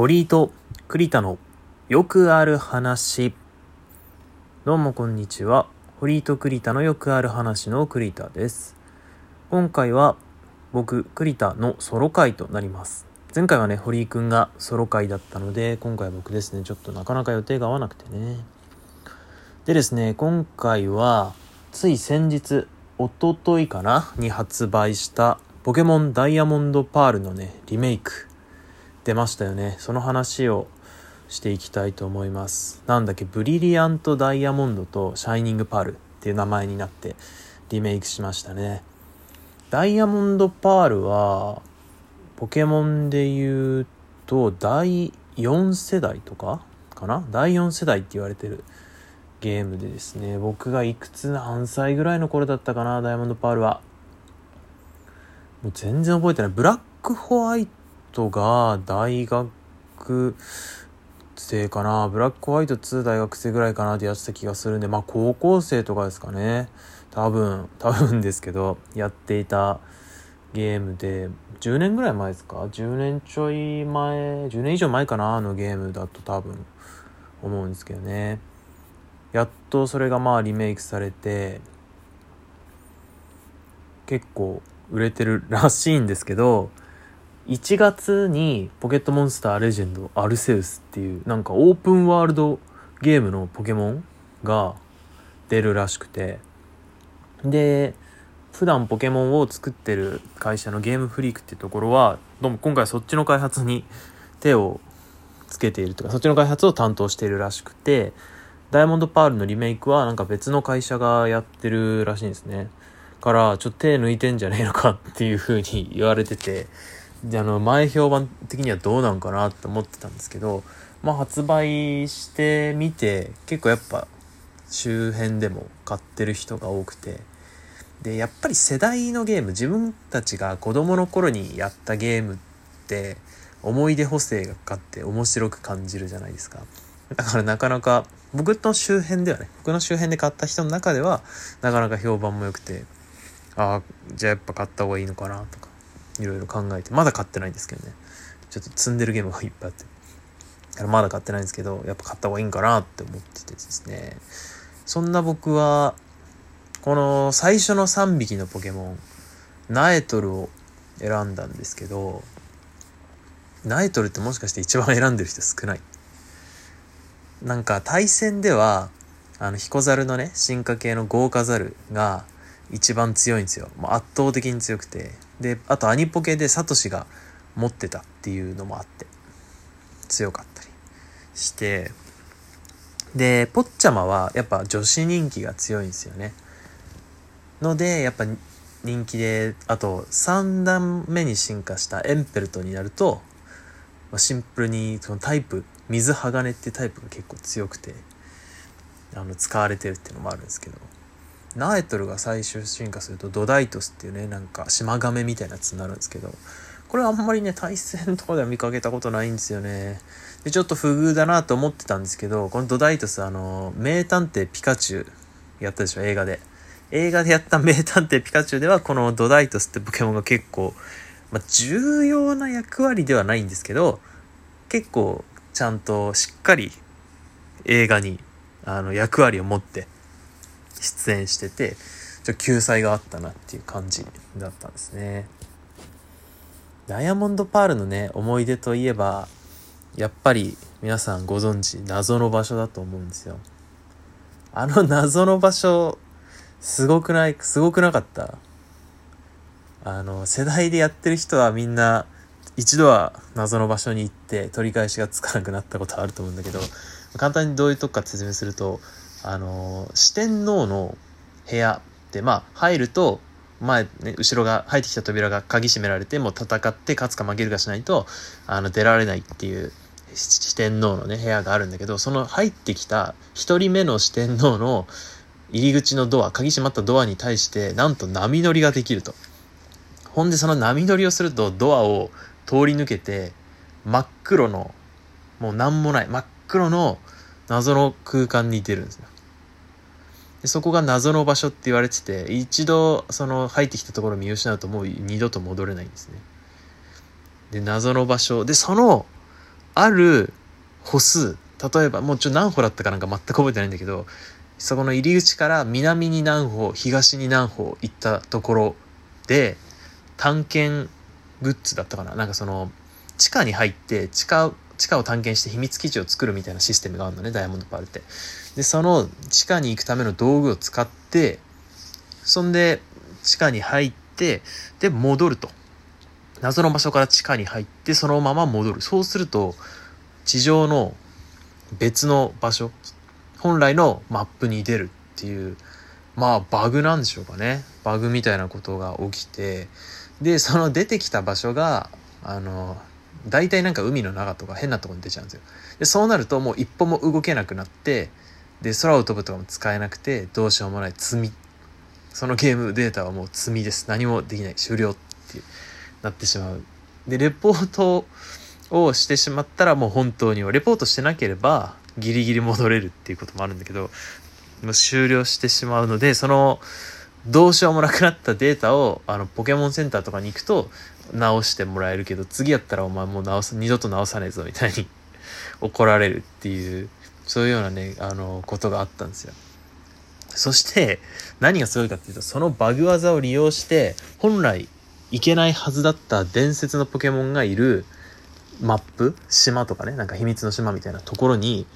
堀井と栗田のよくある話。どうもこんにちは。堀井と栗田のよくある話の栗田です。今回は僕、栗田のソロ回となります。前回はね、堀井くんがソロ回だったので、今回は僕ですね、ちょっとなかなか予定が合わなくてね。でですね、今回は、つい先日、おとといかな？に発売した、ポケモンダイヤモンドパールのね、リメイク。出ましたよね。その話をしていきたいと思います。なんだっけ、ブリリアントダイヤモンドとシャイニングパールっていう名前になってリメイクしましたね。ダイヤモンドパールは、ポケモンで言うと、第4世代とかかな？第4世代って言われてるゲームでですね、僕がいくつ何歳ぐらいの頃だったかな、ダイヤモンドパールは。もう全然覚えてない。ブラックホワイトが大学生かな。ブラックホワイト2大学生ぐらいかなってやってた気がするんで、まあ高校生とかですかね。多分、多分ですけど、やっていたゲームで、10年ぐらい前ですか ?10 年ちょい前、10年以上前かなあのゲームだと多分思うんですけどね。やっとそれがまあリメイクされて、結構売れてるらしいんですけど、1月にポケットモンスターレジェンドアルセウスっていうなんかオープンワールドゲームのポケモンが出るらしくて。で普段ポケモンを作ってる会社のゲームフリークっていうところはどうも今回そっちの開発に手をつけているというかそっちの開発を担当しているらしくてダイヤモンドパールのリメイクはなんか別の会社がやってるらしいんですね。からちょっと手抜いてんじゃねえのかっていう風に言われてて。であの前評判的にはどうなんかなって思ってたんですけどまあ発売してみて結構やっぱ周辺でも買ってる人が多くてでやっぱり世代のゲーム自分たちが子供の頃にやったゲームって思い出補正がかかって面白く感じるじゃないですか。だからなかなか僕の周辺ではね僕の周辺で買った人の中ではなかなか評判も良くてああじゃあやっぱ買った方がいいのかなとかいろいろ考えてまだ買ってないんですけどねちょっと積んでるゲームがいっぱいあってだからまだ買ってないんですけどやっぱ買った方がいいんかなって思っててですねそんな僕はこの最初の3匹のポケモンナエトルを選んだんですけどナエトルってもしかして一番選んでる人少ないなんか対戦ではあのヒコザルのね進化系の豪華ザルが一番強いんですよ。もう圧倒的に強くて。で、あとアニポケでサトシが持ってたっていうのもあって、強かったりして、で、ポッチャマはやっぱ女子人気が強いんですよね。ので、やっぱ人気で、あと3段目に進化したエンペルトになると、ま、シンプルにそのタイプ、水鋼ってタイプが結構強くて、あの、使われてるっていうのもあるんですけど、ナエトルが最終進化するとドダイトスっていうねなんか島亀みたいなやつになるんですけどこれあんまりね対戦とかでは見かけたことないんですよね。でちょっと不遇だなと思ってたんですけどこのドダイトスあの名探偵ピカチュウやったでしょ映画で。映画でやった名探偵ピカチュウではこのドダイトスってポケモンが結構、まあ、重要な役割ではないんですけど結構ちゃんとしっかり映画にあの役割を持って出演しててちょ救済があったなっていう感じだったんですね。ダイヤモンドパールのね思い出といえばやっぱり皆さんご存知謎の場所だと思うんですよ。あの謎の場所すごくないすごくなかった？あの世代でやってる人はみんな一度は謎の場所に行って取り返しがつかなくなったことあると思うんだけど簡単にどういうとこかって説明するとあの四天王の部屋ってまあ入ると前ね後ろが入ってきた扉が鍵閉められてもう戦って勝つか負けるかしないとあの出られないっていう四天王のね部屋があるんだけどその入ってきた一人目の四天王の入り口のドア鍵閉まったドアに対してなんと波乗りができると。ほんでその波乗りをするとドアを通り抜けて真っ黒のもう何もない真っ黒の謎の空間に出るんですよ。でそこが謎の場所って言われてて、一度その入ってきたところを見失うともう二度と戻れないんですね。で、謎の場所。で、そのある歩数例えばもうちょ何歩だったかなんか全く覚えてないんだけどそこの入り口から南に何歩東に何歩行ったところで探検グッズだったかななんかその地下に入って地下地下を探検して秘密基地を作るみたいなシステムがあるのねダイヤモンドパールって。でその地下に行くための道具を使ってそんで地下に入ってで戻ると。謎の場所から地下に入ってそのまま戻る。そうすると地上の別の場所本来のマップに出るっていうまあバグなんでしょうかね。バグみたいなことが起きてでその出てきた場所があの大体なんか海の中とか変なとこに出ちゃうんですよ。でそうなるともう一歩も動けなくなってで空を飛ぶとかも使えなくてどうしようもない積みそのゲームデータはもう積みです。何もできない。終了ってなってしまう。でレポートをしてしまったらもう本当にレポートしてなければギリギリ戻れるっていうこともあるんだけどもう終了してしまうのでそのどうしようもなくなったデータをあのポケモンセンターとかに行くと直してもらえるけど次やったらお前もう直す二度と直さねえぞみたいに 怒られるっていうそういうようなねあのことがあったんですよ。そして何がすごいかっていうとそのバグ技を利用して本来いけないはずだった伝説のポケモンがいるマップ島とかねなんか秘密の島みたいなところに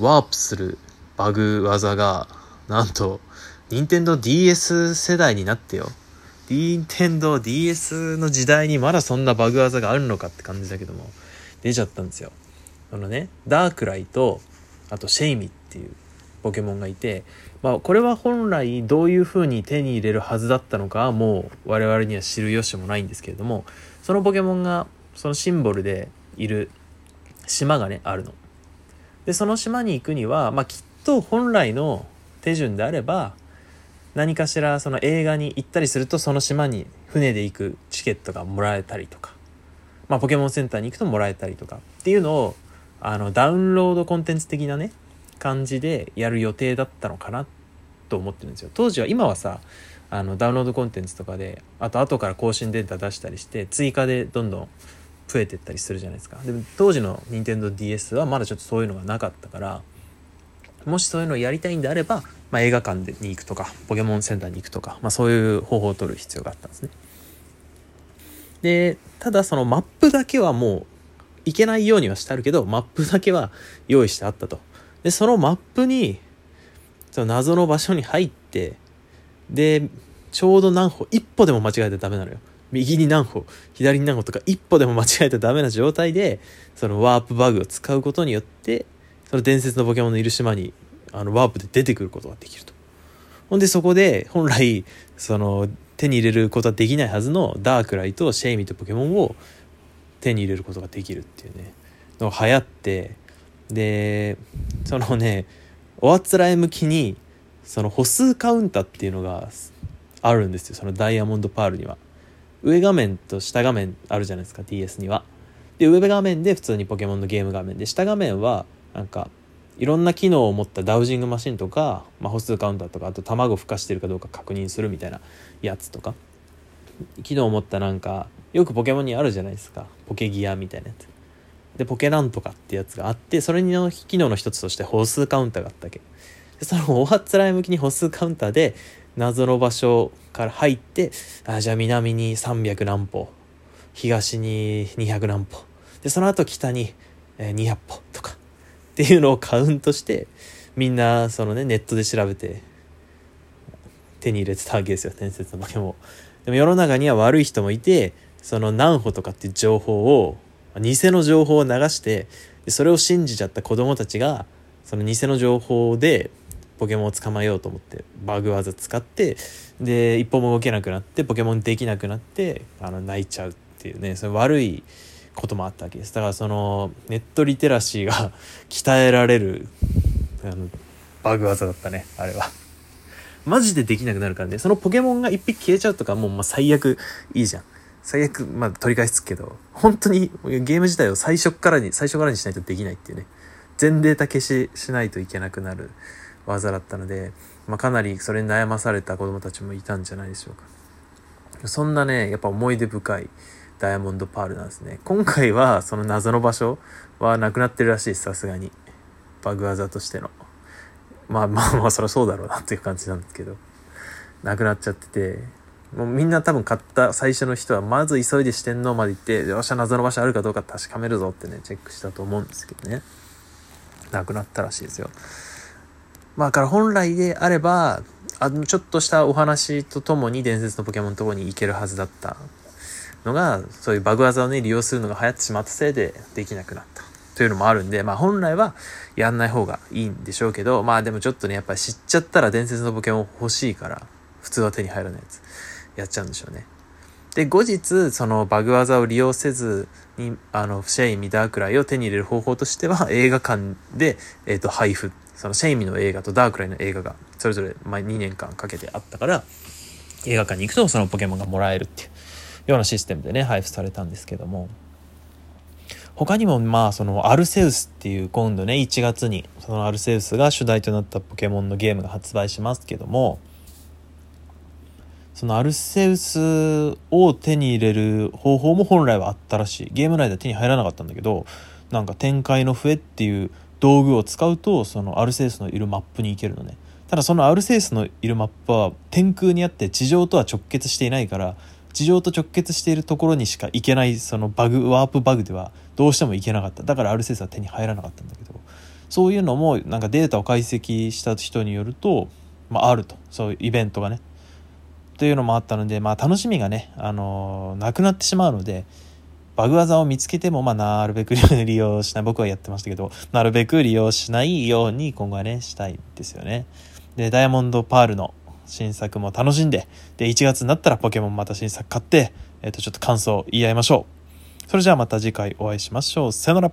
ワープするバグ技がなんと任天堂 d s 世代になってよ。任天堂 d s の時代にまだそんなバグ技があるのかって感じだけども出ちゃったんですよあのねダークライとあとシェイミっていうポケモンがいてまあこれは本来どういう風に手に入れるはずだったのかもう我々には知る由もないんですけれどもそのポケモンがそのシンボルでいる島がねあるの。でその島に行くには、まあ、きっと本来の手順であれば何かしらその映画に行ったりするとその島に船で行くチケットがもらえたりとか、まあ、ポケモンセンターに行くともらえたりとかっていうのをあのダウンロードコンテンツ的なね感じでやる予定だったのかなと思ってるんですよ。当時は今はさあのダウンロードコンテンツとかであと後から更新データ出したりして追加でどんどん増えてったりするじゃないですか。でも当時の NintendoDS はまだちょっとそういうのがなかったからもしそういうのをやりたいんであれば、まあ、映画館に行くとかポケモンセンターに行くとか、まあ、そういう方法を取る必要があったんですね。でただそのマップだけはもう行けないようにはしてあるけどマップだけは用意してあったと。でそのマップにその謎の場所に入ってでちょうど何歩一歩でも間違えたらダメなのよ。右に何歩左に何歩とか一歩でも間違えたらダメな状態でそのワープバグを使うことによってその伝説のポケモンのいる島にあのワープで出てくることができると。ほんでそこで本来その手に入れることはできないはずのダークライとシェイミとポケモンを手に入れることができるっていうねのが流行ってでそのねおあつらえ向きにその歩数カウンターっていうのがあるんですよそのダイヤモンドパールには。上画面と下画面あるじゃないですか DS には。で上画面で普通にポケモンのゲーム画面で下画面はなんかいろんな機能を持ったダウジングマシンとか、まあ、歩数カウンターとかあと卵孵化してるかどうか確認するみたいなやつとか。機能を持ったなんかよくポケモンにあるじゃないですか。ポケギアみたいなやつ。でポケなんとかってやつがあってそれの機能の一つとして歩数カウンターがあったわけ。でそのおはつらい向きに歩数カウンターで謎の場所から入ってあじゃあ南に300何歩東に200何歩。でその後北に200歩とか。っていうのをカウントしてみんなそのねネットで調べて手に入れてたわけですよ伝説のポケモンでも世の中には悪い人もいてその何歩とかっていう情報を偽の情報を流してそれを信じちゃった子供たちがその偽の情報でポケモンを捕まえようと思ってバグ技使ってで一歩も動けなくなってポケモンできなくなってあの泣いちゃうっていうねそれ悪いこともあったわけです。だからそのネットリテラシーが 鍛えられるあのバグ技だったねあれは。マジでできなくなるからね。そのポケモンが一匹消えちゃうとかもうまあ最悪いいじゃん。最悪まあ取り返しつくけど本当にゲーム自体を最初からに最初からにしないとできないっていうね。全データ消ししないといけなくなる技だったので、まあ、かなりそれに悩まされた子供たちもいたんじゃないでしょうか。そんなねやっぱ思い出深いダイヤモンドパールなんですね。今回はその謎の場所はなくなってるらしいです、さすがに。バグ技としての。まあまあまあ、そりゃそうだろうなっていう感じなんですけど。なくなっちゃってて、もうみんな多分買った最初の人は、まず急いで四天王まで行って、よっしゃ、謎の場所あるかどうか確かめるぞってね、チェックしたと思うんですけどね。なくなったらしいですよ。まあ、から本来であれば、あの、ちょっとしたお話とともに伝説のポケモンのとこに行けるはずだったのが、そういうバグ技をね、利用するのが流行ってしまったせいでできなくなった。というのもあるんで、まあ本来はやんない方がいいんでしょうけど、まあでもちょっとね、やっぱり知っちゃったら伝説のポケモン欲しいから、普通は手に入らないやつ、やっちゃうんでしょうね。で、後日、そのバグ技を利用せずに、あの、シェイミダークライを手に入れる方法としては、映画館で、えっ、ー、と、配布。そのシェイミの映画とダークライの映画が、それぞれ、ま、2年間かけてあったから、映画館に行くとそのポケモンがもらえるっていうようなシステムでね、配布されたんですけども、他にもまあそのアルセウスっていう今度ね1月にそのアルセウスが主題となったポケモンのゲームが発売しますけども。そのアルセウスを手に入れる方法も本来はあったらしい。ゲーム内では手に入らなかったんだけどなんか展開の笛っていう道具を使うとそのアルセウスのいるマップに行けるのね。ただそのアルセウスのいるマップは天空にあって地上とは直結していないから地上と直結しているところにしか行けないそのバグワープバグではどうしても行けなかった。だからアルセウスは手に入らなかったんだけどそういうのもなんかデータを解析した人によると、まあ、あると。そういうイベントがね。というのもあったので、まあ、楽しみがね、あのー、なくなってしまうのでバグ技を見つけても、まあ、なるべく利用しない。僕はやってましたけどなるべく利用しないように今後はねしたいですよね。でダイヤモンドパールの新作も楽しんでで1月になったらポケモンまた新作買って、えっ、ー、とちょっと感想言い合いましょう。それじゃあまた次回お会いしましょう。さよなら。